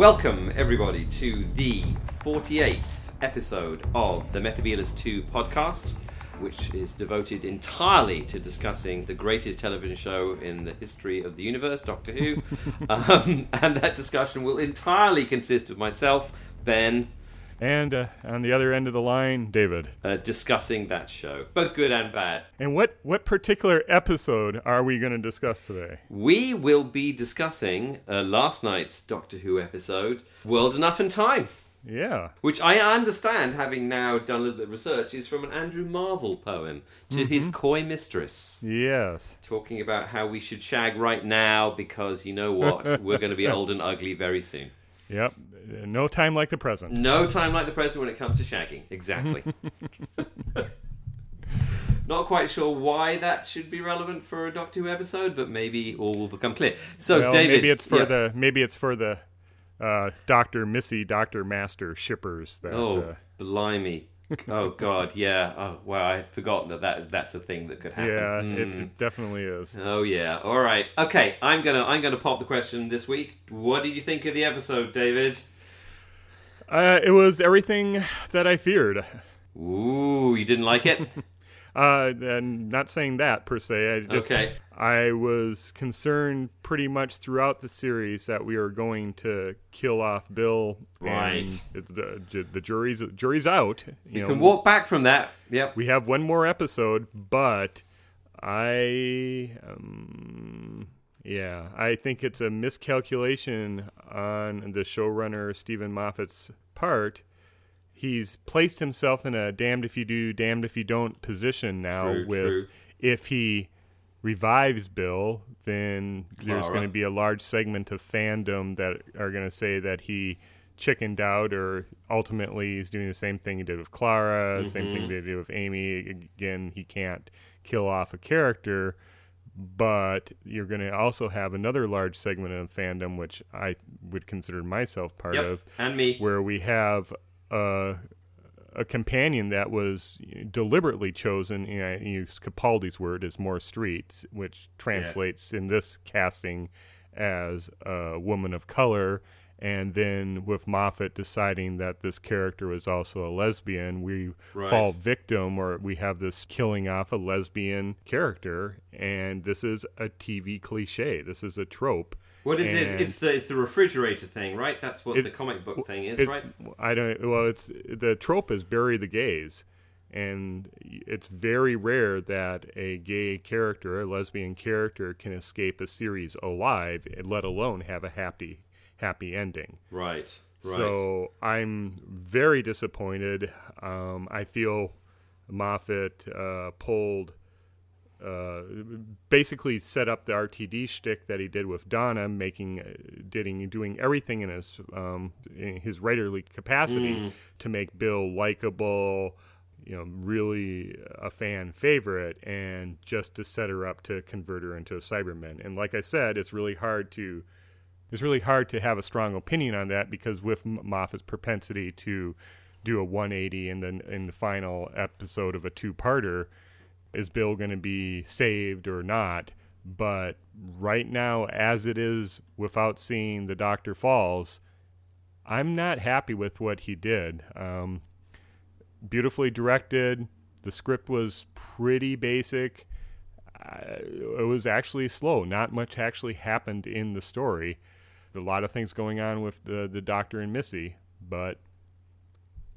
Welcome, everybody, to the 48th episode of the Metabolus 2 podcast, which is devoted entirely to discussing the greatest television show in the history of the universe, Doctor Who. um, and that discussion will entirely consist of myself, Ben, And uh, on the other end of the line, David. uh, discussing that show, both good and bad. And what, what particular episode are we going to discuss today? We will be discussing uh, last night's Doctor Who episode, World Enough and Time. Yeah. Which I understand, having now done a little bit of research, is from an Andrew Marvell poem to his coy mistress, Yes. talking about how we should shag right now because you know what? We're going to be old and ugly very soon. Yep. No time like the present. No time like the present when it comes to shagging. Exactly. Not quite sure why that should be relevant for a Doctor Who episode, but maybe all will become clear. So, Well, David, maybe it's for yeah. the maybe it's for the uh, Doctor Missy, Doctor Master shippers. That Oh, uh, blimey! Oh God, yeah. Oh wow, I had forgotten that, that is, that's a thing that could happen. yeah, it, Hmm. it definitely is. Oh yeah. All right. Okay. I'm gonna I'm gonna pop the question this week. What did you think of the episode, David? Uh, it was everything that I feared. Ooh, you didn't like it? Uh, and not saying that per se. I just Okay. I was concerned pretty much throughout the series that we were going to kill off Bill. Right. The, the jury's jury's out. You, You know, can walk back from that. Yep. we have one more episode, but I, um, yeah, I think it's a miscalculation on the showrunner Steven Moffat's part. He's placed himself in a damned if you do, damned if you don't position now. True, with true. if he revives Bill, then there's going to be a large segment of fandom that are going to say that he chickened out or ultimately he's doing the same thing he did with Clara, same Mm-hmm. thing they did with Amy. Again, he can't kill off a character, but you're going to also have another large segment of fandom, which I would consider myself part Yep. of, And me. where we have a, a companion that was deliberately chosen. You know, use Capaldi's word is more streets, which translates in this casting as a woman of color. And then with Moffat deciding that this character was also a lesbian, we Right. fall victim or we have this killing off a lesbian character. And this is a TV cliche. This is a trope. What is it? It's the it's the refrigerator thing, right? That's what It- the comic book thing is, it- right? I don't. Well, it's the trope is bury the gays, and it's very rare that a gay character, a lesbian character, can escape a series alive, let alone have a happy happy ending. Right. Right. So I'm very disappointed. Um, I feel Moffat uh, pulled. Uh, basically set up the RTD shtick that he did with Donna, making, uh, doing, doing everything in his um, in his writerly capacity to make Bill likable, you know, really a fan favorite, and just to set her up to convert her into a Cyberman. And like I said, it's really hard to it's really hard to have a strong opinion on that because with Moffat's propensity to do a 180 in the in the final episode of a two-parter, is Bill going to be saved or not? But right now, as it is, without seeing the Doctor Falls, I'm not happy with what he did. Um, beautifully directed. The script was pretty basic. Uh, it was actually slow. Not much actually happened in the story. A lot of things going on with the the Doctor and Missy, but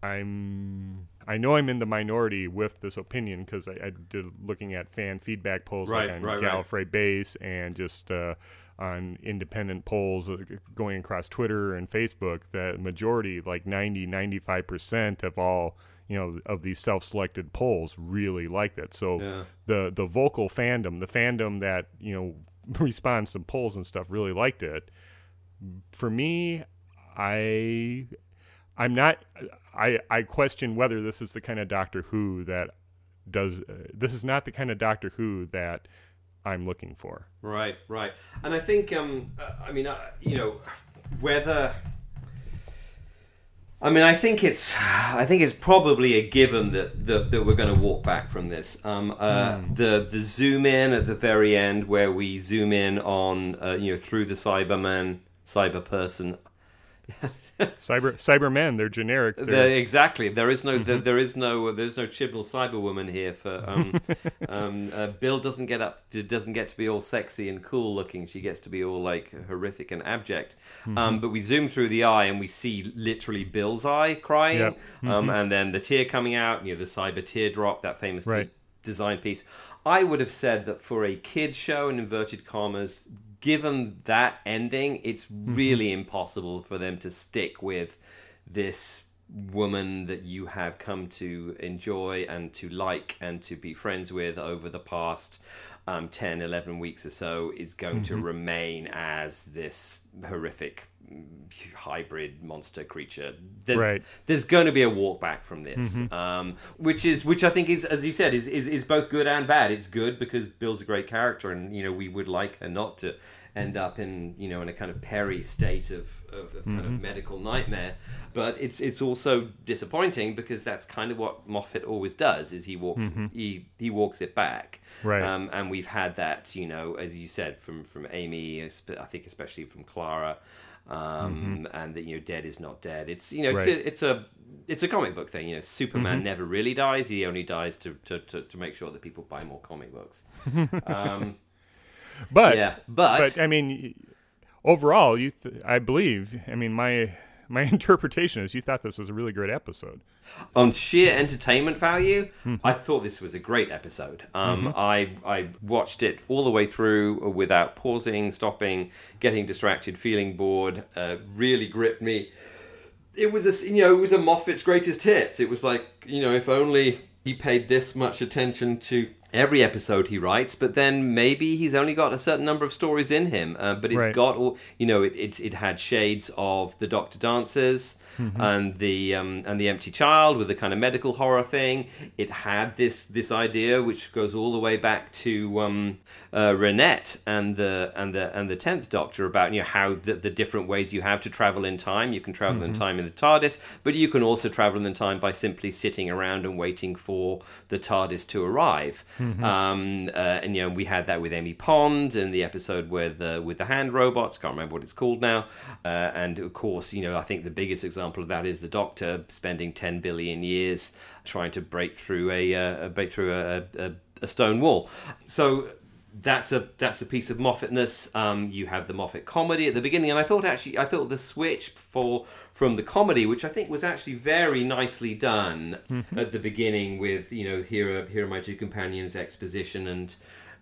I'm I know I'm in the minority with this opinion because I, I did looking at fan feedback polls Right, like on right, right. Gallifrey Base and just uh, on independent polls uh, going across Twitter and Facebook. The majority, like 90, 95 percent of all you know of these self-selected polls, really liked it. So Yeah. the the vocal fandom, the fandom that you know responds to polls and stuff, really liked it. For me, I I'm not. I I question whether this is the kind of Doctor Who that does. Uh, this is not the kind of Doctor Who that I'm looking for. Right, right. And I think, um, uh, I mean, uh, you know, whether. I mean, I think it's, I think it's probably a given that that, that we're going to walk back from this. Um, uh, The the zoom in at the very end, where we zoom in on, uh, you know, through the Cyberman, cyber person, Cyber Cybermen, they're generic. They're, exactly. There is no. There, there is no. There's no Chibnall Cyberwoman here for. Um, um, uh, Bill doesn't get up. Doesn't get to be all sexy and cool looking. She gets to be all like horrific and abject. Um, but we zoom through the eye and we see literally Bill's eye crying, Yep. um, and then the tear coming out. You know, the cyber teardrop, that famous Right. design piece. I would have said that for a kid show in inverted commas, given that ending, it's mm-hmm. really impossible for them to stick with this woman that you have come to enjoy and to like and to be friends with over the past um, 10 11 weeks or so is going to remain as this horrific mm, hybrid monster creature. There's, Right. there's going to be a walk back from this um, which is which i think is as you said is, is is both good and bad. It's good because bill's a great character and you know we would like her not to end up in you know in a kind of peri state of, of, of kind of medical nightmare. But it's it's also disappointing because that's kind of what moffat always does is he walks he he walks it back. Right. um, and we've had that you know as you said from from amy i think especially from clara um, and that you know dead is not dead. It's you know it's, Right. a, it's a it's a comic book thing you know. Superman never really dies. He only dies to, to, to, to make sure that people buy more comic books. Um, but yeah but, but I mean, overall, you th- I believe. I mean, my my interpretation is you thought this was a really great episode. on sheer entertainment value, I thought this was a great episode. Um, I I watched it all the way through without pausing, stopping, getting distracted, feeling bored. Uh, really gripped me. It was a you know it was a Moffat's greatest hits. It was like you know if only he paid this much attention to every episode he writes, but then maybe he's only got a certain number of stories in him. Uh, but it's Right. got all you know it, it it had shades of the Doctor Dances and the um, and the Empty Child with the kind of medical horror thing. It had this this idea which goes all the way back to um, uh, Reinette and the and the and the tenth Doctor about you know how the, the different ways you have to travel in time. You can travel in time in the TARDIS, but you can also travel in time by simply sitting around and waiting for the TARDIS to arrive. Um, uh, and you know we had that with Amy Pond in the episode with the with the hand robots. Can't remember what it's called now. Uh, and of course, you know I think the biggest example of that is the Doctor spending ten billion years trying to break through a, uh, break through a, a, a stone wall. So that's a that's a piece of Moffatness. Um, you have the Moffat comedy at the beginning, and I thought actually I thought the switch for from the comedy, which I think was actually very nicely done at the beginning, with you know here are here are my two companions exposition and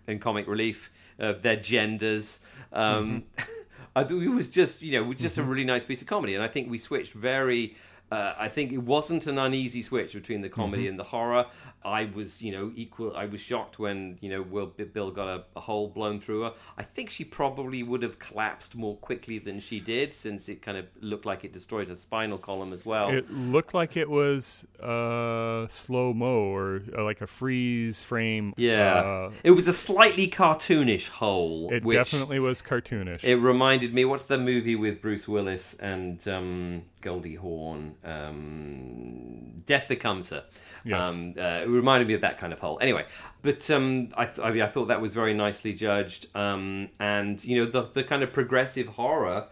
and comic relief, uh, their genders. Um, I it was just you know just a really nice piece of comedy, and I think we switched very. Uh, I think it wasn't an uneasy switch between the comedy and the horror. I was, you know, equal. I was shocked when you know Will Bill got a, a hole blown through her. I think she probably would have collapsed more quickly than she did, since it kind of looked like it destroyed her spinal column as well. It looked like it was uh, slow mo or uh, like a freeze frame. yeah, uh, it was a slightly cartoonish hole. it definitely was cartoonish. It reminded me. What's the movie with Bruce Willis and um, Goldie Hawn? Um, Death Becomes Her. Yes. Um, uh, it reminded me of that kind of hole. Anyway, but um, I, th- I, mean, I thought that was very nicely judged, um, and you know the the kind of progressive horror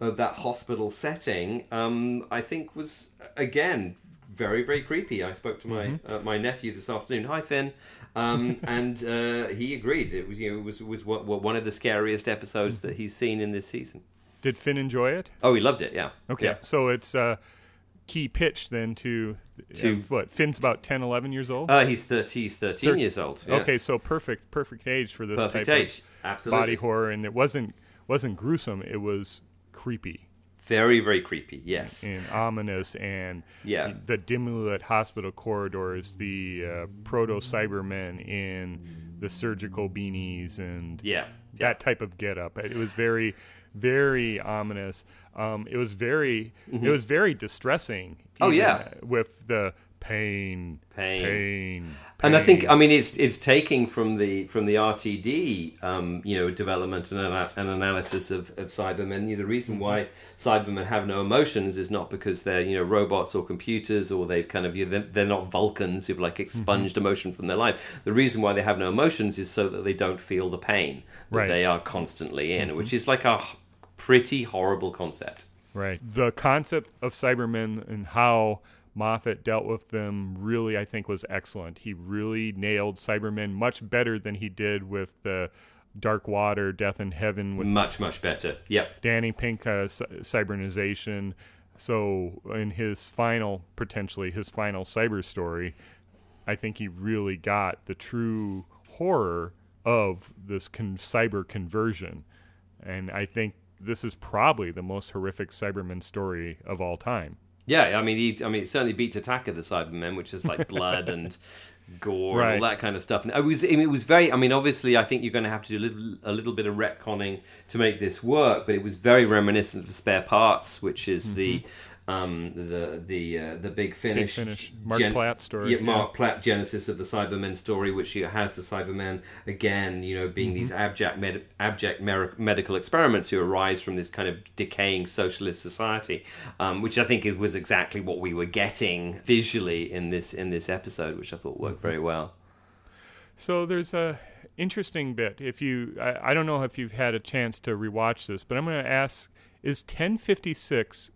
of that hospital setting. Um, I think was again very very creepy. I spoke to my uh, my nephew this afternoon. Hi Finn. Um, and uh, he agreed. It was, you know, it was was one of the scariest episodes that he's seen in this season. Did Finn enjoy it? Oh, he loved it. Yeah. Okay, Yeah. so it's uh, key pitch then to To- uh, what? Finn's about 10, 11 years old. Uh, he's 30, he's 13 Thir- years old. yes. Okay, so perfect, perfect age for this perfect type age. Absolutely. of body horror, and it wasn't wasn't gruesome. It was creepy Very, very creepy. Yes. and ominous, and Yeah. the dimly lit hospital corridors, the uh, proto Cybermen in the surgical beanies, and Yeah. that type of get up. It was very, very ominous. Um, it was very, it was very distressing. Mm-hmm. Oh, yeah. with the pain, Pain. pain, And I think. I mean, it's it's taking from the from the RTD, um, you know, development and an analysis of, of Cybermen. You know, the reason why Cybermen have no emotions is not because they're you know robots or computers or they've kind of you know, they're, they're not Vulcans who've like expunged emotion from their life. The reason why they have no emotions is so that they don't feel the pain that Right. they are constantly in, which is like a pretty horrible concept. Right. The concept of Cybermen and how Moffat dealt with them really, I think, was excellent. He really nailed Cybermen much better than he did with the Dark Water, Death in Heaven with much much better. Yep. Danny Pink uh, cybernization. So in his final, potentially his final cyber story, I think he really got the true horror of this con- cyber conversion, and I think this is probably the most horrific Cyberman story of all time. Yeah, I mean, he, I mean, it certainly beats Attack of the Cybermen, which is like blood and gore Right. and all that kind of stuff. And it was, it was very. I mean, obviously, I think you're going to have to do a little, a little bit of retconning to make this work, but it was very reminiscent of Spare Parts, which is mm-hmm. the. Um, the the uh, the big finish, Finish. Marc Platt story, yeah, yeah. Marc Platt genesis of the Cybermen story, which you know, has the Cybermen again, you know, being these abject med- abject mer- medical experiments who arise from this kind of decaying socialist society, um, which I think it was exactly what we were getting visually in this in this episode, which I thought worked very well. So there's a interesting bit. If you, I, I don't know if you've had a chance to rewatch this, but I'm going to ask: Is 1056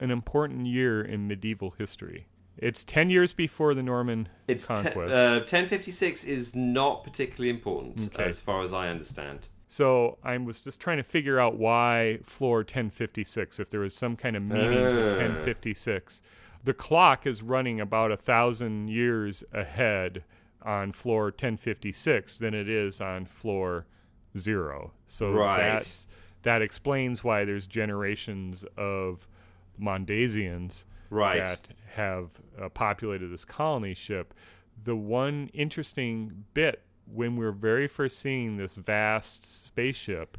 an important year in medieval history? It's 10 years before the Norman It's conquest. uh, 1056 is not particularly important Okay. as far as I understand. So I was just trying to figure out why floor 1056, if there was some kind of meaning to Ah. 1056. The clock is running about a thousand years ahead on floor 1056 than it is on floor zero. So Right. that explains why there's generations of Mondasians Right. that have uh, populated this colony ship. The one interesting bit when we're very first seeing this vast spaceship,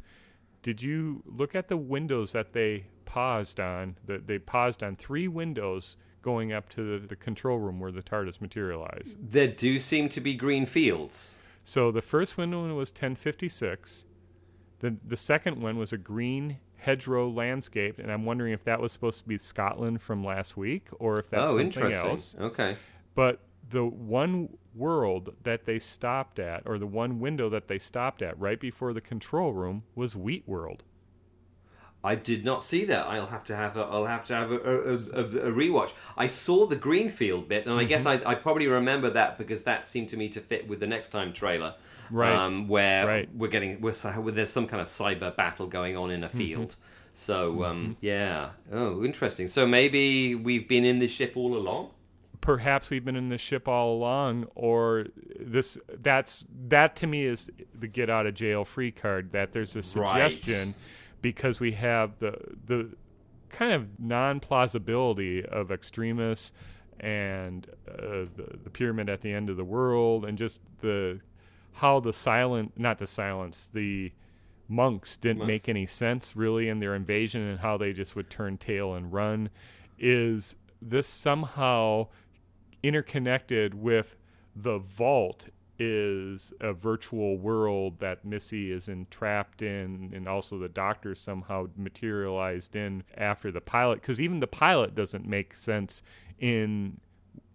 did you look at the windows that they paused on? That they paused on three windows going up to the, the control room where the TARDIS materialized. There do seem to be green fields. So the first window was 1056. The the second one was a green hedgerow landscape, and I'm wondering if that was supposed to be Scotland from last week or if that's oh, something interesting. else. Okay. But the one world that they stopped at, or the one window that they stopped at right before the control room, was Wheat World. I did not see that. I'll have to have a, I'll have to have a, a, a, a rewatch. I saw the Greenfield bit, and I guess Mm-hmm. I, I probably remember that because that seemed to me to fit with the next time trailer, Right. Um, where Right. we're getting we're, there's some kind of cyber battle going on in a Mm-hmm. field. So um, yeah, oh, interesting. So maybe we've been in this ship all along. Perhaps we've been in this ship all along, or this that's that to me is the get out of jail free card. That there's a Right. suggestion because we have the the kind of non plausibility of Extremis and uh, the, the pyramid at the end of the world, and just the how the silent not the silence the monks didn't Monks. make any sense really in their invasion and how they just would turn tail and run is this somehow interconnected with the vault is a virtual world that Missy is entrapped in, and also the doctor somehow materialized in after the pilot. Because even the pilot doesn't make sense in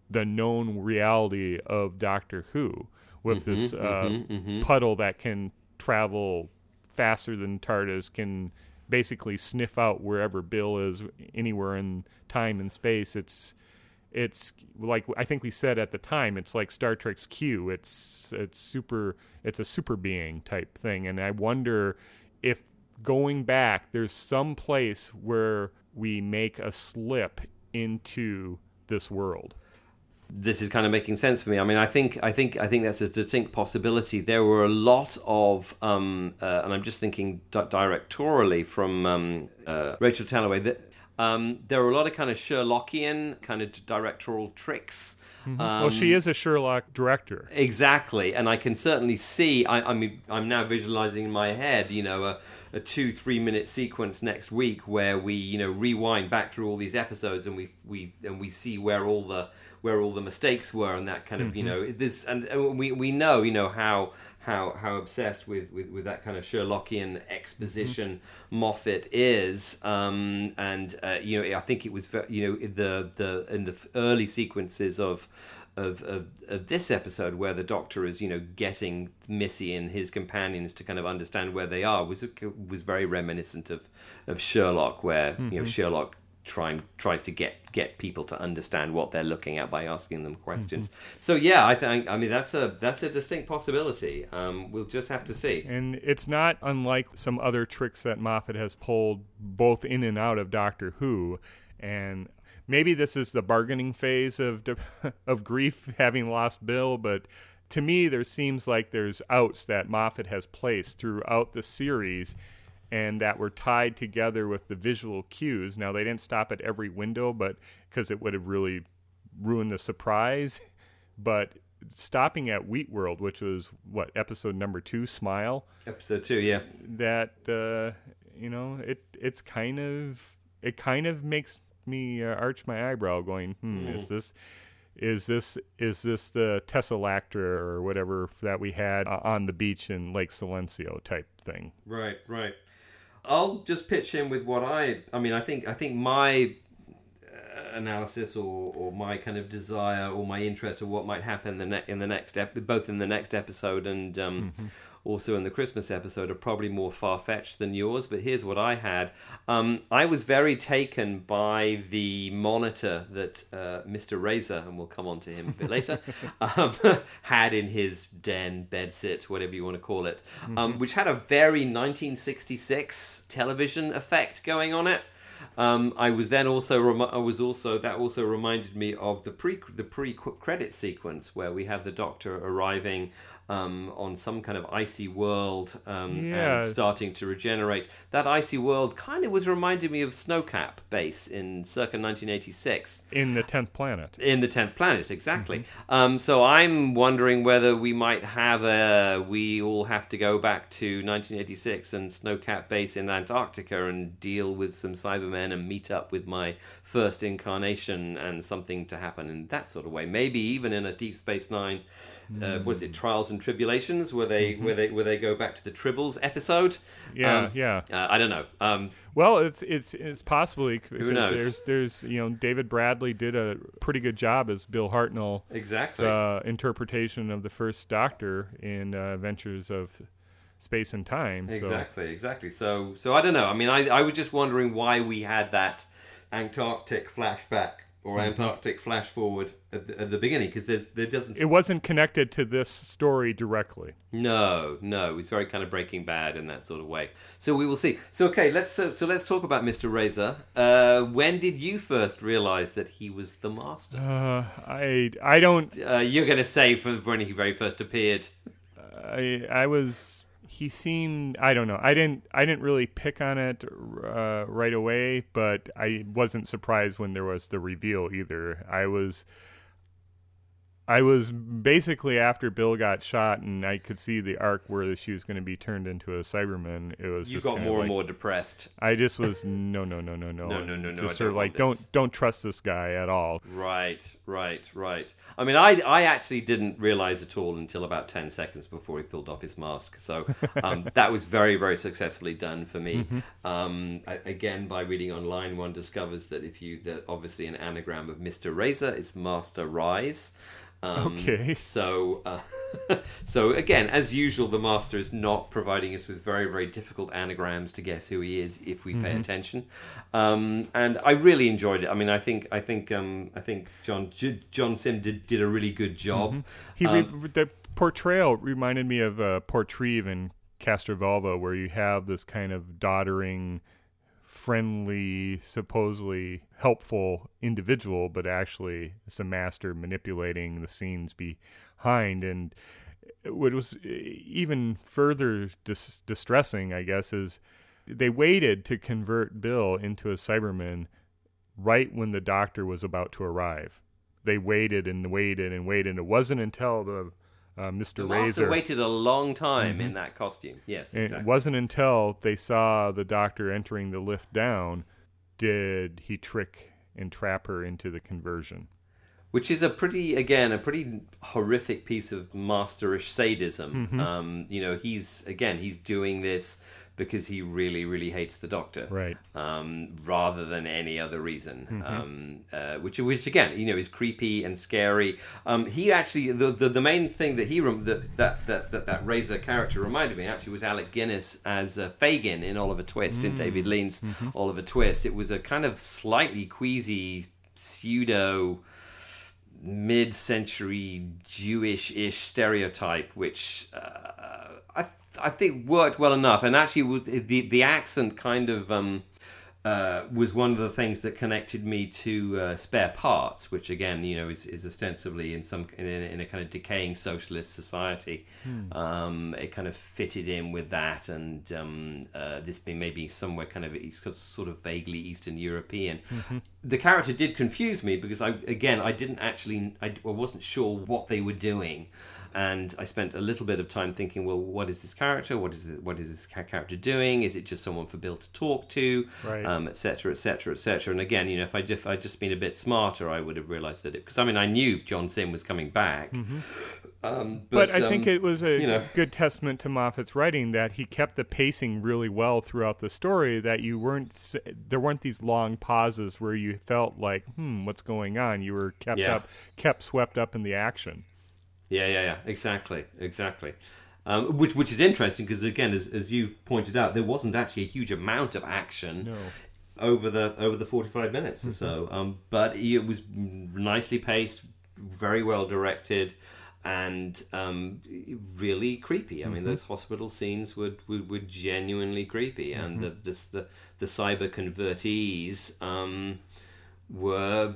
the known reality of Doctor Who with this uh, mhm, mhm. puddle that can travel faster than TARDIS, can basically sniff out wherever Bill is anywhere in time and space. It's it's like I think we said at the time. It's like Star Trek's Q. It's it's super. It's a super being type thing, and I wonder if going back, there's some place where we make a slip into this world. This is kind of making sense for me. I mean, I think, I think, I think that's a distinct possibility. There were a lot of, um, uh, and I'm just thinking di- directorially from um, uh, Rachel Talalay. That um, there were a lot of kind of Sherlockian kind of directorial tricks. Um, well, she is a Sherlock director. Exactly, and I can certainly see. I, I mean, I'm now visualizing in my head, you know, a, a two three minute sequence next week where we, you know, rewind back through all these episodes and we we and we see where all the where all the mistakes were and that kind of, you know, this and, and we we know, you know, how how how obsessed with, with, with that kind of Sherlockian exposition Moffat is, um, and uh, you know I think it was you know in the the in the early sequences of of, of, of this episode where the Doctor is, you know, getting Missy and his companions to kind of understand where they are was was very reminiscent of of Sherlock, where you know Sherlock trying tries to get get people to understand what they're looking at by asking them questions. So yeah, I think I mean that's a that's a distinct possibility. Um, we'll just have to see. And it's not unlike some other tricks that Moffat has pulled both in and out of Doctor Who. And maybe this is the bargaining phase of of grief having lost Bill, but to me there seems like there's outs that Moffat has placed throughout the series and that were tied together with the visual cues. Now they didn't stop at every window, but because it would have really ruined the surprise. But stopping at Wheat World, which was what episode number two, Smile. Episode two, yeah. That uh, you know, it it's kind of it kind of makes me uh, arch my eyebrow, going, "Hmm, is this?" Is this is this the Teselecta or whatever that we had on the beach in Lake Silencio type thing? Right, right. I'll just pitch in with what I. I mean, I think I think my uh, analysis or, or my kind of desire or my interest of what might happen in the, ne- in the next ep- both in the next episode and um, also in the Christmas episode are probably more far fetched than yours. But here's what I had. Um, I was very taken by the monitor that uh, Mr. Razor, and we'll come on to him a bit later, um, had in his den, bedsit, whatever you want to call it, um, which had a very 1966 television effect going on it. Um, I was then also I was also that also reminded me of the pre the pre credit sequence where we have the Doctor arriving um, on some kind of icy world um, Yeah. and starting to regenerate. That icy world kind of was reminding me of Snowcap base in circa 1986 In the tenth planet. in the tenth planet, exactly. Um, so I'm wondering whether we might have a we all have to go back to 1986 and Snowcap base in Antarctica and deal with some Cybermen and meet up with my first incarnation and something to happen in that sort of way. Maybe even in a Deep Space Nine. Uh, what is it? Trials and Tribble-ations, where they where they where they go back to the Tribbles episode. Yeah, Um, yeah. Uh, I don't know. Um, Well, it's it's it's possibly because knows? there's there's you know David Bradley did a pretty good job as Bill hartnell exactly. uh, interpretation of the first Doctor in uh, Adventures of Space and Time. So Exactly, exactly. So, so I don't know. I mean, I, I was just wondering why we had that Antarctic flashback or. Antarctic flash forward at the, at the beginning because there doesn't. it wasn't connected to this story directly. no, no, it's very kind of Breaking Bad in that sort of way. So we will see. So okay, let's so, so let's talk about Mister Razor. Uh, when did you first realize that he was the master? Uh, I I don't Uh, you're going to say from when he very first appeared. I I was he seemed I don't know I didn't I didn't really pick on it uh, right away, but I wasn't surprised when there was the reveal either. I was I was basically after Bill got shot and I could see the arc where she was going to be turned into a Cyberman. It was You just got more like, and more depressed. I just was no no no no no No, no, no, no, I Just sort of like don't don't trust this guy at all. Right, right, right. I mean, I I actually didn't realize at all until about ten seconds before he pulled off his mask. So um, that was very, very successfully done for me. Um, I, again, by reading online, one discovers that if you that obviously an anagram of Mister Razor is Master Rise. Um, Okay. So, uh, so again, as usual, the master is not providing us with very, very difficult anagrams to guess who he is if we pay attention. Um, and I really enjoyed it. I mean, I think, I think, um, I think John J- John Simm did did a really good job. He Um, re- the portrayal reminded me of uh, Portreeve in Castrovalva, where you have this kind of doddering, friendly, supposedly helpful individual, but actually it's a master manipulating the scenes behind. And what was even further dis- distressing, I guess, is they waited to convert Bill into a Cyberman right when the doctor was about to arrive. They waited and waited and waited. It wasn't until the uh, Mr. the master Razor. waited a long time in that costume. Yes, and exactly. It wasn't until they saw the doctor entering the lift down did he trick and trap her into the conversion. which is a pretty again a pretty horrific piece of masterish sadism Mm-hmm. um, you know he's again he's doing this because he really, really hates the Doctor, Right. Um, rather than any other reason. Mm-hmm. Um, uh, which, which again, you know, is creepy and scary. Um, he actually, the, the the main thing that he rem- that, that that that that Razor character reminded me actually was Alec Guinness as uh, Fagin in Oliver Twist in Mm. David Lean's Mm-hmm. Oliver Twist. It was a kind of slightly queasy pseudo mid-century Jewish-ish stereotype, which uh, I I think worked well enough, and actually was, the the accent kind of um, uh, was one of the things that connected me to uh, Spare Parts, which again, you know, is, is ostensibly in some in a, in a kind of decaying socialist society. Um, it kind of fitted in with that, and um, uh, this being maybe somewhere kind of sort of vaguely Eastern European. The character did confuse me because I again I didn't actually I, I wasn't sure what they were doing and I spent a little bit of time thinking, well, what is this character? What is it, what is this character doing? Is it just someone for Bill to talk to, etc., etc., et cetera, et cetera, et cetera? And again, you know, if I if I'd just been a bit smarter, I would have realised that it because I mean I knew John Simm was coming back, um, But, but, I think um, it was a you know. good testament to Moffat's writing that he kept the pacing really well throughout the story. That you weren't there weren't these long pauses where you felt like, hmm, what's going on? You were kept Yeah. up, kept swept up in the action. Yeah, yeah, yeah. Exactly, exactly. Um, which which is interesting because again, as as you've pointed out, there wasn't actually a huge amount of action No. over the over the forty five minutes or so. Um, but it was nicely paced, very well directed, and um, really creepy. I mean, those hospital scenes were were, were genuinely creepy, and the this, the the cyber convertees um, were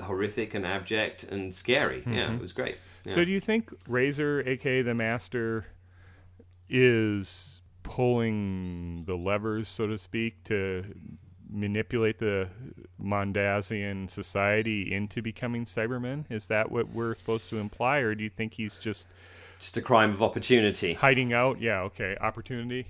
horrific and abject and scary. Yeah, it was great. Yeah. So do you think Razor, aka the Master, is pulling the levers, so to speak, to manipulate the Mondasian society into becoming Cybermen? Is that what we're supposed to imply, or do you think he's just just a crime of opportunity. hiding out? Yeah, okay, opportunity.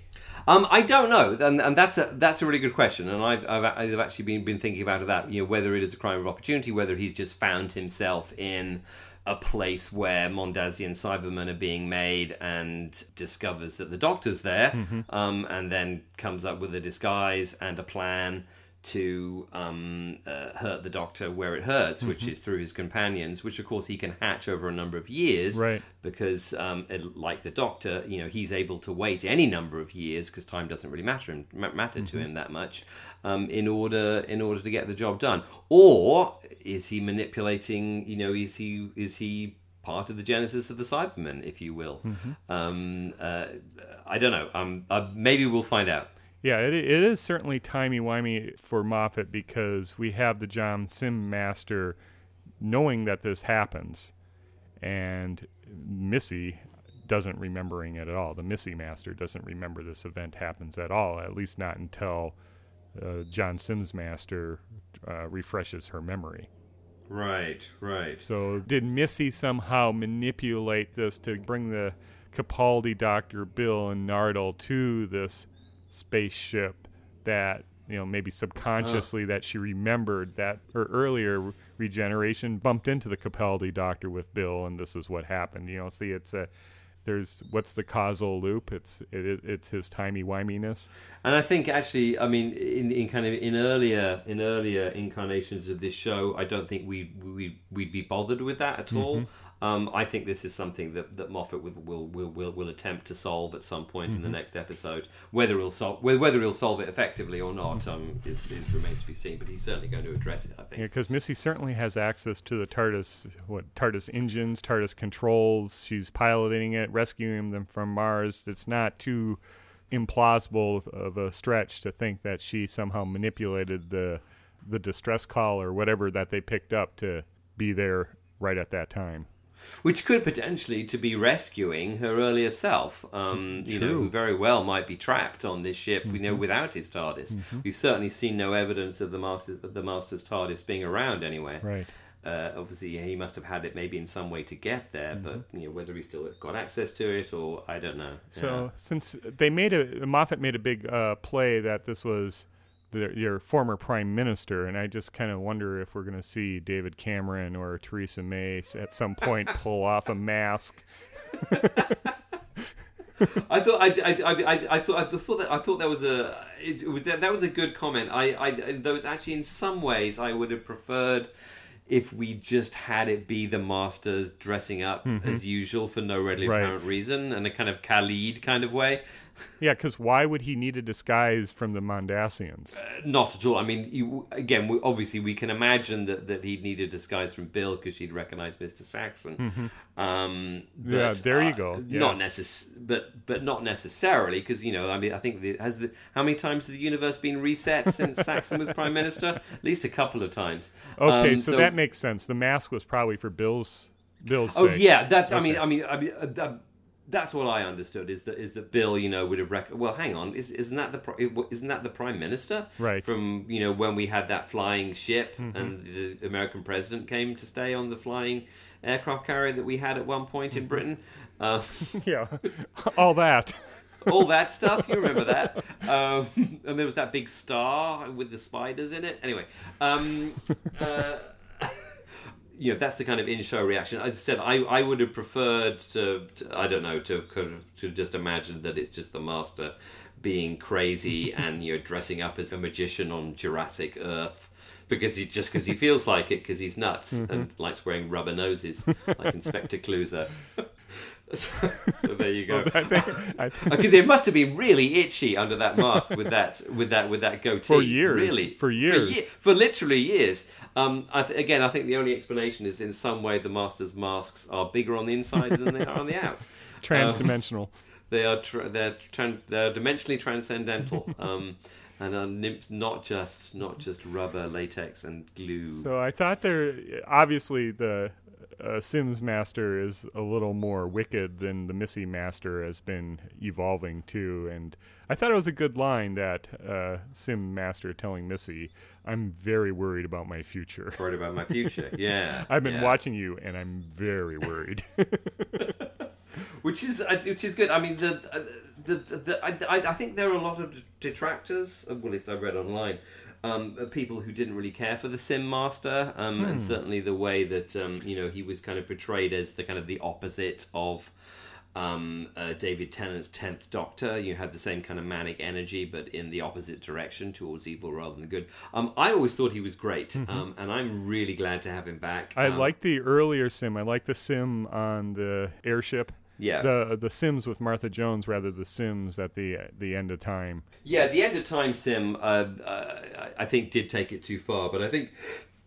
Um, I don't know, and, and that's a that's a really good question, and I've, I've I've actually been been thinking about that. You know, whether it is a crime of opportunity, whether he's just found himself in a place where Mondasian Cybermen are being made and discovers that the Doctor's there, um, and then comes up with a disguise and a plan to um, uh, hurt the Doctor where it hurts, which is through his companions, which of course he can hatch over a number of years, Right. because um, it, like the doctor you know he's able to wait any number of years because time doesn't really matter him, ma- matter to him that much um, in order in order to get the job done. Or is he manipulating you know is he is he part of the genesis of the cybermen if you will? Um, uh, i don't know. Um, uh, maybe we'll find out Yeah, it, it is certainly timey-wimey for Moffat because we have the John Simm Master knowing that this happens, and Missy doesn't remembering it at all. The Missy Master doesn't remember this event happens at all, at least not until uh, John Simm's Master uh, refreshes her memory. right right So, did Missy somehow manipulate this to bring the Capaldi Dr. Bill and Nardole to this spaceship that, you know, maybe uh-huh. subconsciously that she remembered that her earlier regeneration bumped into the Capaldi Doctor with Bill and this is what happened. You know, see, it's a. There's what's the causal loop? It's it, it- it's his timey wiminess. And I think actually, I mean, in, in kind of in earlier in earlier incarnations of this show, I don't think we we we'd be bothered with that at mm-hmm. all. Um, I think this is something that, that Moffat will, will will will attempt to solve at some point in the next episode. Whether he'll solve whether he'll solve it effectively or not, um, is, is remains to be seen. But he's certainly going to address it. I think. Yeah, because Missy certainly has access to the TARDIS, what TARDIS engines, TARDIS controls. She's piloting it, rescuing them from Mars. It's not too implausible of a stretch to think that she somehow manipulated the the distress call or whatever that they picked up to be there right at that time. Which could potentially to be rescuing her earlier self. Um, you know, who very well might be trapped on this ship. We know without his TARDIS. We've certainly seen no evidence of the master of the Master's TARDIS being around anywhere. Right. Uh, obviously, he must have had it maybe in some way to get there, but you know whether he still got access to it or I don't know. So since they made a Moffat made a big uh, play that this was the, your former prime minister, and I just kind of wonder if we're going to see David Cameron or Theresa May at some point pull off a mask. I thought I, I, I, I, thought I thought that I thought that was a it, was that, that was a good comment. I, I there was actually in some ways I would have preferred if we just had it be the masters dressing up mm-hmm. as usual for no readily right. apparent reason and a kind of Khalid kind of way. yeah, because why would he need a disguise from the Mondasians? Uh, not at all. I mean, you, again, we, obviously, we can imagine that, that he'd need a disguise from Bill because she'd recognize Mister Saxon. Mm-hmm. Um, but, yeah, there you go. Uh, yes. Not necess- but but not necessarily because you know, I mean, I think the, has the how many times has the universe been reset since Saxon was prime minister? At least a couple of times. Okay, um, so, so, that makes sense. The mask was probably for Bill's. Bill's oh sake. yeah, that okay. I mean, I mean, I mean. Uh, that's what I understood is that is that Bill, you know, would have rec- well, hang on, is, isn't that the isn't that the prime minister, right? From you know when we had that flying ship mm-hmm. and the American president came to stay on the flying aircraft carrier that we had at one point in mm-hmm. Britain. Uh, yeah, all that. all that stuff. You remember that? Um, and there was that big star with the spiders in it. Anyway, um, uh, you know that's the kind of in-show reaction. As I said, I, I would have preferred to, to I don't know to to just imagine that it's just the master being crazy and you know dressing up as a magician on Jurassic Earth because he just because he feels like it because he's nuts mm-hmm. and likes wearing rubber noses like Inspector Clouseau. So, so, there you go. Because it must have been really itchy under that mask with that with that with that goatee for years. Really, for years, for, ye- for literally years. Um, I th- again, I think the only explanation is in some way the Masters masks are bigger on the inside than they are on the out. Transdimensional. Um, they are tra- they're tran- they're dimensionally transcendental. Um, and are not just not just rubber, latex, and glue. So I thought there obviously the uh, Simm's Master is a little more wicked than the Missy Master has been evolving too. And I thought it was a good line that uh, Simm Master telling Missy, "I'm very worried about my future." Worried about my future, yeah. I've been yeah. watching you, and I'm very worried. which is uh, which is good. I mean, the, uh, the, the, the I, I think there are a lot of detractors. Well, at least I read online um, people who didn't really care for the Simm Master, um, hmm. and certainly the way that um, you know he was kind of portrayed as the kind of the opposite of um, uh, David Tennant's Tenth Doctor. You had the same kind of manic energy, but in the opposite direction towards evil rather than good. Um, I always thought he was great, mm-hmm. Um, and I'm really glad to have him back. I like the earlier Simm. I like the Simm on the airship. Yeah. The the Simm's with Martha Jones rather the Simm's at the the end of time. Yeah, the end of time Simm, uh, uh, I think did take it too far, but I think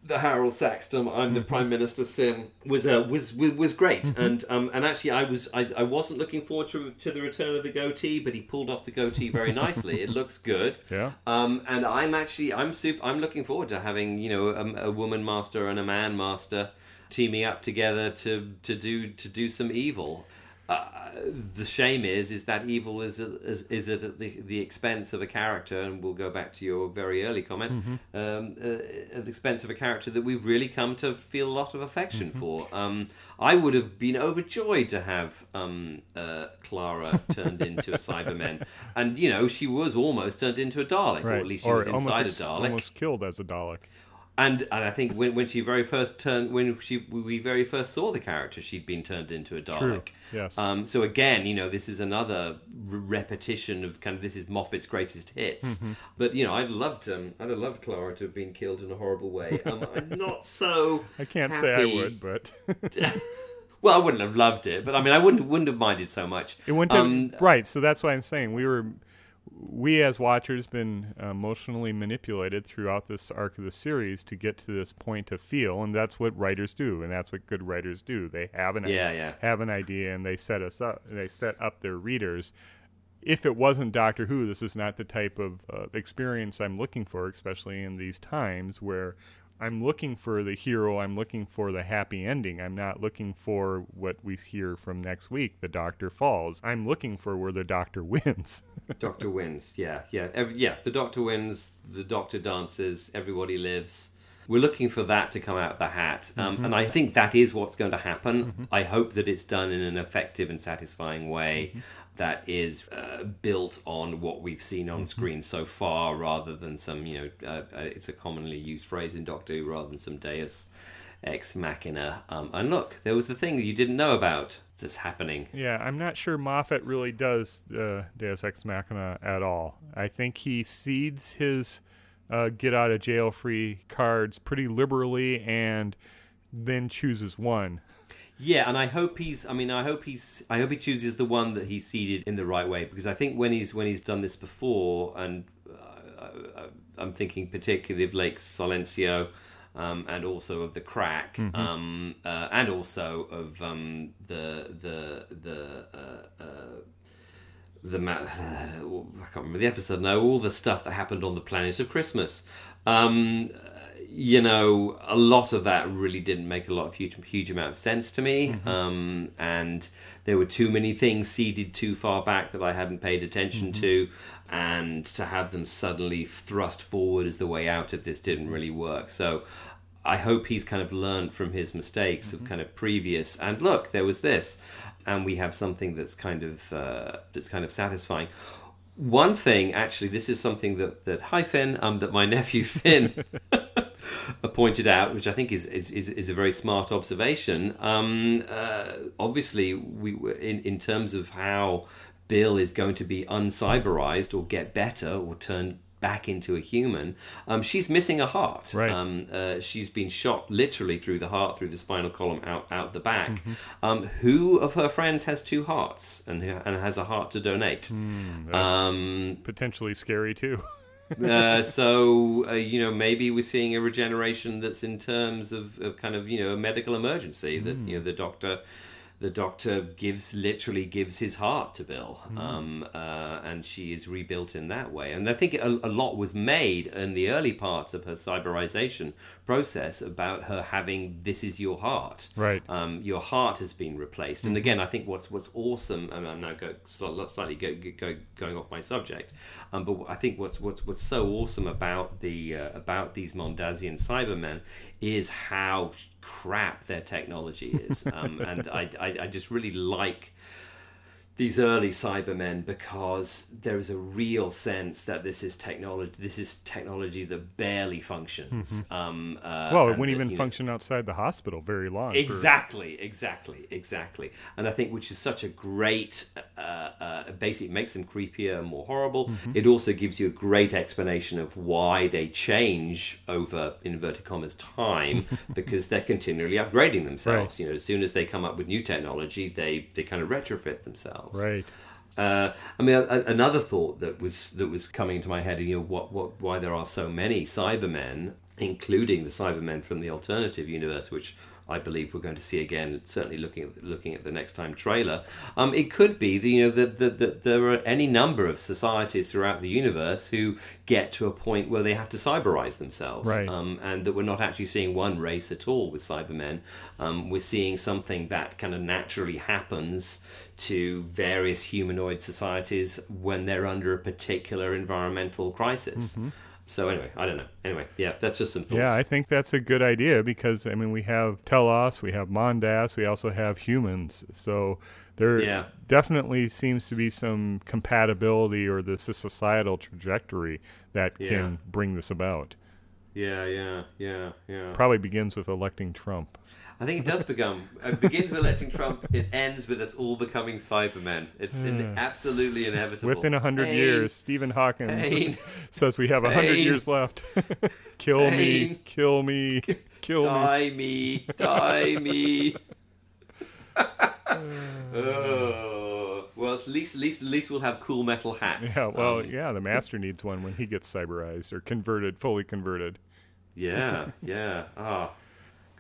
the Harold Saxon, I'm the mm-hmm. Prime Minister Simm was uh, was was great, mm-hmm. and um, and actually I was I, I wasn't looking forward to to the return of the goatee, but he pulled off the goatee very nicely. it looks good. Yeah. Um, and I'm actually I'm super I'm looking forward to having you know a, a woman master and a man master teaming up together to to do to do some evil. Uh, the shame is is that evil is is, is at the, the expense of a character, and we'll go back to your very early comment, mm-hmm. um, uh, at the expense of a character that we've really come to feel a lot of affection mm-hmm. for. Um, I would have been overjoyed to have um, uh, Clara turned into a Cyberman, and you know she was almost turned into a Dalek, right. or at least she or was inside ex- a Dalek, almost killed as a Dalek and and I think when when she very first turned when she we very first saw the character, she'd been turned into a Dalek. True. Yes. Um, so again, you know, this is another repetition of kind of this is Moffat's greatest hits. Mm-hmm. But you know, I'd loved um, I'd have loved Clara to have been killed in a horrible way. Um, I'm not so. I can't happy. say I would, but. well, I wouldn't have loved it, but I mean, I wouldn't wouldn't have minded so much. It wouldn't have, um, right. So that's why I'm saying we were we as watchers been emotionally manipulated throughout this arc of the series to get to this point of feel and that's what writers do and that's what good writers do they have an yeah, idea, yeah. have an idea and they set us up they set up their readers if it wasn't Doctor Who, this is not the type of uh, experience I'm looking for, especially in these times where I'm looking for the hero. I'm looking for the happy ending. I'm not looking for what we hear from next week. The doctor falls. I'm looking for where the doctor wins. doctor wins. Yeah, yeah, Every, yeah. The doctor wins. The doctor dances. Everybody lives. We're looking for that to come out of the hat, um, mm-hmm. and I think that is what's going to happen. Mm-hmm. I hope that it's done in an effective and satisfying way. Mm-hmm that is uh, built on what we've seen on mm-hmm. screen so far, rather than some, you know, uh, uh, it's a commonly used phrase in Doctor Who, rather than some Deus Ex Machina. Um, and look, there was the thing that you didn't know about that's happening. Yeah, I'm not sure Moffat really does uh, Deus Ex Machina at all. I think he cedes his uh, get out of jail free cards pretty liberally and then chooses one. Yeah, and I hope he's. I mean, I hope he's. I hope he chooses the one that he seeded in the right way because I think when he's when he's done this before, and uh, I'm thinking particularly of Lake Silencio, um, and also of the crack, Mm-hmm. um, uh, and also of um, the the the. Uh, uh, the ma- I can't remember the episode now. All the stuff that happened on the planet of Christmas. Um, you know, a lot of that really didn't make a lot of huge, huge amount of sense to me. Um, and there were too many things seeded too far back that I hadn't paid attention to. And to have them suddenly thrust forward as the way out of this didn't really work. So I hope he's kind of learned from his mistakes of kind of previous. And look, there was this, and we have something that's kind of uh, that's kind of satisfying. One thing, actually, this is something that that hi Finn, um, that my nephew Finn pointed out, which I think is is, is, is a very smart observation. Um, uh, obviously, we in in terms of how Bill is going to be uncyberized or get better or turn back into a human. Um, she's missing a heart. Right. Um, uh, she's been shot literally through the heart, through the spinal column, out out the back. Um, who of her friends has two hearts and and has a heart to donate? Um, potentially scary too. uh, so uh, you know maybe we're seeing a regeneration that's in terms of, of kind of you know a medical emergency that you know the doctor the doctor gives literally gives his heart to Bill um, uh, and she is rebuilt in that way. And I think a, a lot was made in the early parts of her cyberization process about her having this is your heart Right. um, your heart has been replaced. And again, I think what's what's awesome. And I'm now go, slightly go, go, going off my subject, um, but I think what's what's what's so awesome about the uh, about these Mondasian Cybermen is how crap their technology is, um, and I, I I just really like these early Cybermen because there is a real sense that this is technology. This is technology that barely functions. Um, uh, well, it wouldn't that, even you know, function outside the hospital very long. for- Exactly, exactly, exactly. And I think which is such a great, uh, uh, basically it makes them creepier and more horrible. It also gives you a great explanation of why they change over inverted commas time because they're continually upgrading themselves. Right. You know, as soon as they come up with new technology, they they kind of retrofit themselves. Right. Uh, I mean, a, a- another thought that was that was coming into my head, you know, what, what, why there are so many Cybermen, including the Cybermen from the alternative universe, which I believe we're going to see again. Certainly, looking at looking at the next time trailer, um, it could be that you know that that that there are any number of societies throughout the universe who get to a point where they have to cyberize themselves, Right. um, and that we're not actually seeing one race at all with Cybermen. Um, we're seeing something that kind of naturally happens to various humanoid societies when they're under a particular environmental crisis. Mm-hmm. So anyway, I don't know. Anyway, yeah, that's just some thoughts. Yeah, I think that's a good idea because I mean we have Telos, we have Mondas, we also have humans. So there Yeah. definitely seems to be some compatibility or the societal trajectory that Yeah. can bring this about. yeah, yeah, yeah, yeah. Probably begins with electing Trump. I think it does become. It begins with electing Trump. It ends with us all becoming Cybermen. It's in, absolutely inevitable. Within a hundred years, Stephen Hawking says we have a hundred years left. kill me, kill me, kill me. die me, die me. oh, well, at least, at least, at least we'll have cool metal hats. Yeah, well, Um, yeah, the master needs one when he gets cyberized or converted, fully converted. Yeah, yeah. Ah,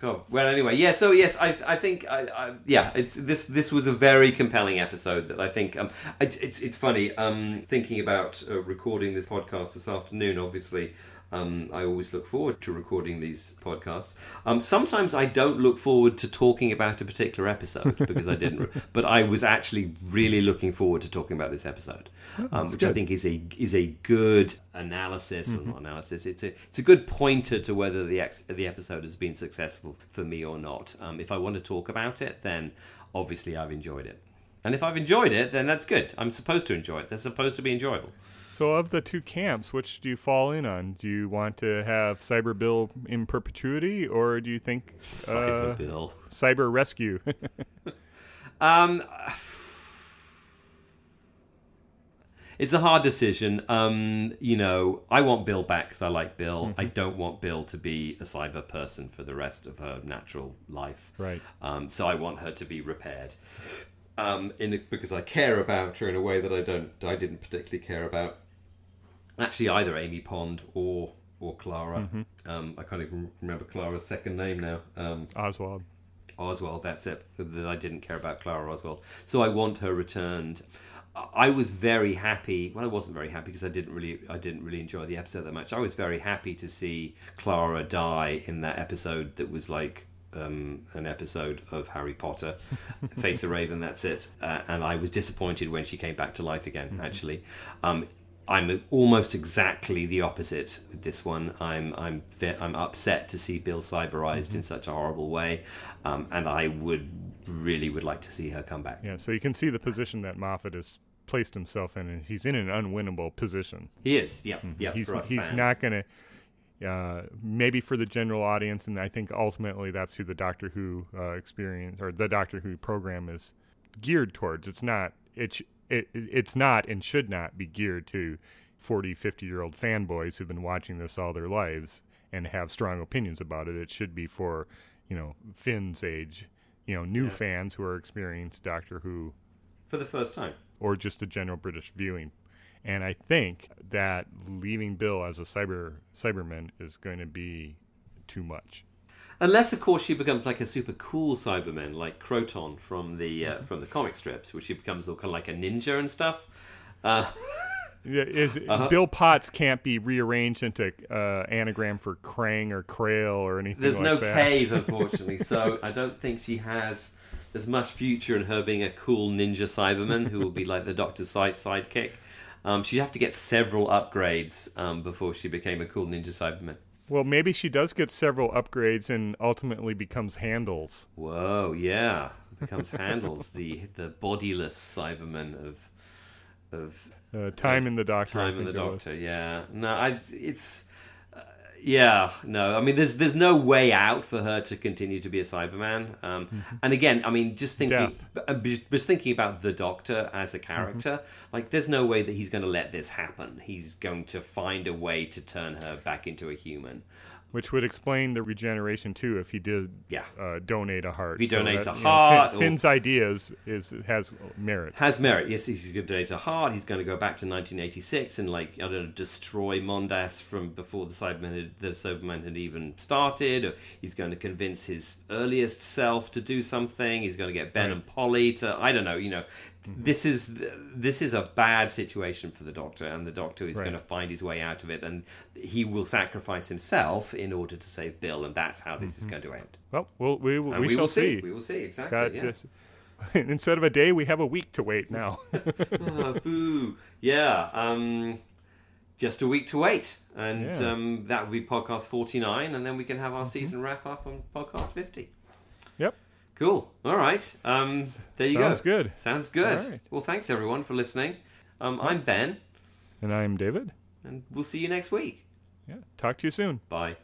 God. Well, anyway, yeah. So yes, I, I think, I, I, yeah, it's this. This was a very compelling episode that I think. Um, it, it's it's funny. Um, thinking about uh, recording this podcast this afternoon. Obviously, um, I always look forward to recording these podcasts. Um, sometimes I don't look forward to talking about a particular episode because I didn't. re- but I was actually really looking forward to talking about this episode, um, which I think is a is a good analysis or not analysis. It's a it's a good pointer to whether the ex, the episode has been successful for me or not. Um, if I want to talk about it, then obviously I've enjoyed it. And if I've enjoyed it, then that's good. I'm supposed to enjoy it. They're supposed to be enjoyable. So, of the two camps, which do you fall in on? Do you want to have Cyber Bill in perpetuity, or do you think Cyber uh, Bill. Cyber Rescue? Um, it's a hard decision. Um, you know, I want Bill back because I like Bill. I don't want Bill to be a cyber person for the rest of her natural life. Right. Um, so I want her to be repaired. Um, in a, because I care about her in a way that I don't. I didn't particularly care about. Actually, either Amy Pond or or Clara. Um, I can't even remember Clara's second name now. Um, Oswald. Oswald, that's it. That I didn't care about Clara Oswald. So I want her returned. I was very happy. Well, I wasn't very happy because I didn't really, I didn't really enjoy the episode that much. I was very happy to see Clara die in that episode that was like um, an episode of Harry Potter, Face the Raven. That's it. Uh, and I was disappointed when she came back to life again. Actually, um, I'm almost exactly the opposite with this one. I'm I'm I'm upset to see Bill cyberized in such a horrible way, um, and I would really would like to see her come back. Yeah, so you can see the position that Moffat has placed himself in, and he's in an unwinnable position. He is, yeah, yeah. he's for us he's fans. not going to, uh, maybe for the general audience, and I think ultimately that's who the Doctor Who uh, experience or the Doctor Who program is geared towards. It's not it, it it's not and should not be geared to 40, 50 year old fanboys who've been watching this all their lives and have strong opinions about it. It should be for you know Finn's age, you know, new Yeah. fans who are experienced Doctor Who for the first time. or just a general British viewing. And I think that leaving Bill as a cyber cyberman is going to be too much. Unless, of course, she becomes like a super cool Cyberman, like Kroton from the uh, from the comic strips, where she becomes all kind of like a ninja and stuff. Uh, Yeah, Is Uh-huh. Bill Potts can't be rearranged into uh, anagram for Krang or Krail or anything. there's like no that. K's, unfortunately, so I don't think she has as much future in her being a cool ninja Cyberman who will be like the Doctor's side sidekick. Um, she'd have to get several upgrades um, before she became a cool ninja Cyberman. Well, maybe she does get several upgrades and ultimately becomes Handles. Whoa, yeah, becomes handles the the bodiless Cyberman of of Uh, time in the Doctor. Time in the think it was. Doctor, yeah. No, I, it's, yeah, no. I mean, there's there's no way out for her to continue to be a Cyberman. Um, And again, I mean, just thinking, Mm-hmm. Mm-hmm. uh, just thinking about the Doctor as a character, like, there's no way that he's going to let this happen. He's going to find a way to turn her back into a human. Which would explain the regeneration too if he did Yeah. uh, donate a heart. If he donates a you know, heart Finn- Finn's idea is, is has merit. Has merit. Yes, he's going to donate a heart. He's going to go back to 1986 and like I don't know, destroy Mondas from before the Cyberman had, the Cyberman had even started. Or he's going to convince his earliest self to do something. He's going to get Ben Right. and Polly to I don't know. You know, this is this is a bad situation for the Doctor, and the Doctor is Right. going to find his way out of it, and he will sacrifice himself in order to save Bill, and that's how this is going to end. Well, we'll we, we, we, shall will see. see. We will see exactly. God, yeah. just instead of a day, we have a week to wait now. Ah, boo. Yeah. Um, just a week to wait, and Yeah. Mm-hmm. um, that will be podcast forty nine, and then we can have our season wrap up on podcast fifty. Cool. All right. Um, there you go. Sounds go. good. Sounds good. All right. Well, thanks everyone for listening. Um, I'm Ben, And I'm David. and we'll see you next week. Yeah. Talk to you soon. Bye.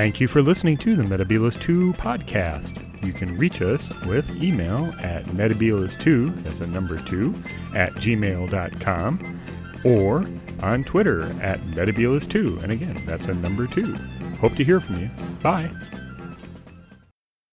Thank you for listening to the Metabolist 2 podcast. You can reach us with email at metabolist2, that's a number 2, at gmail.com, or on Twitter at metabolist2, and again, that's a number 2. Hope to hear from you. Bye.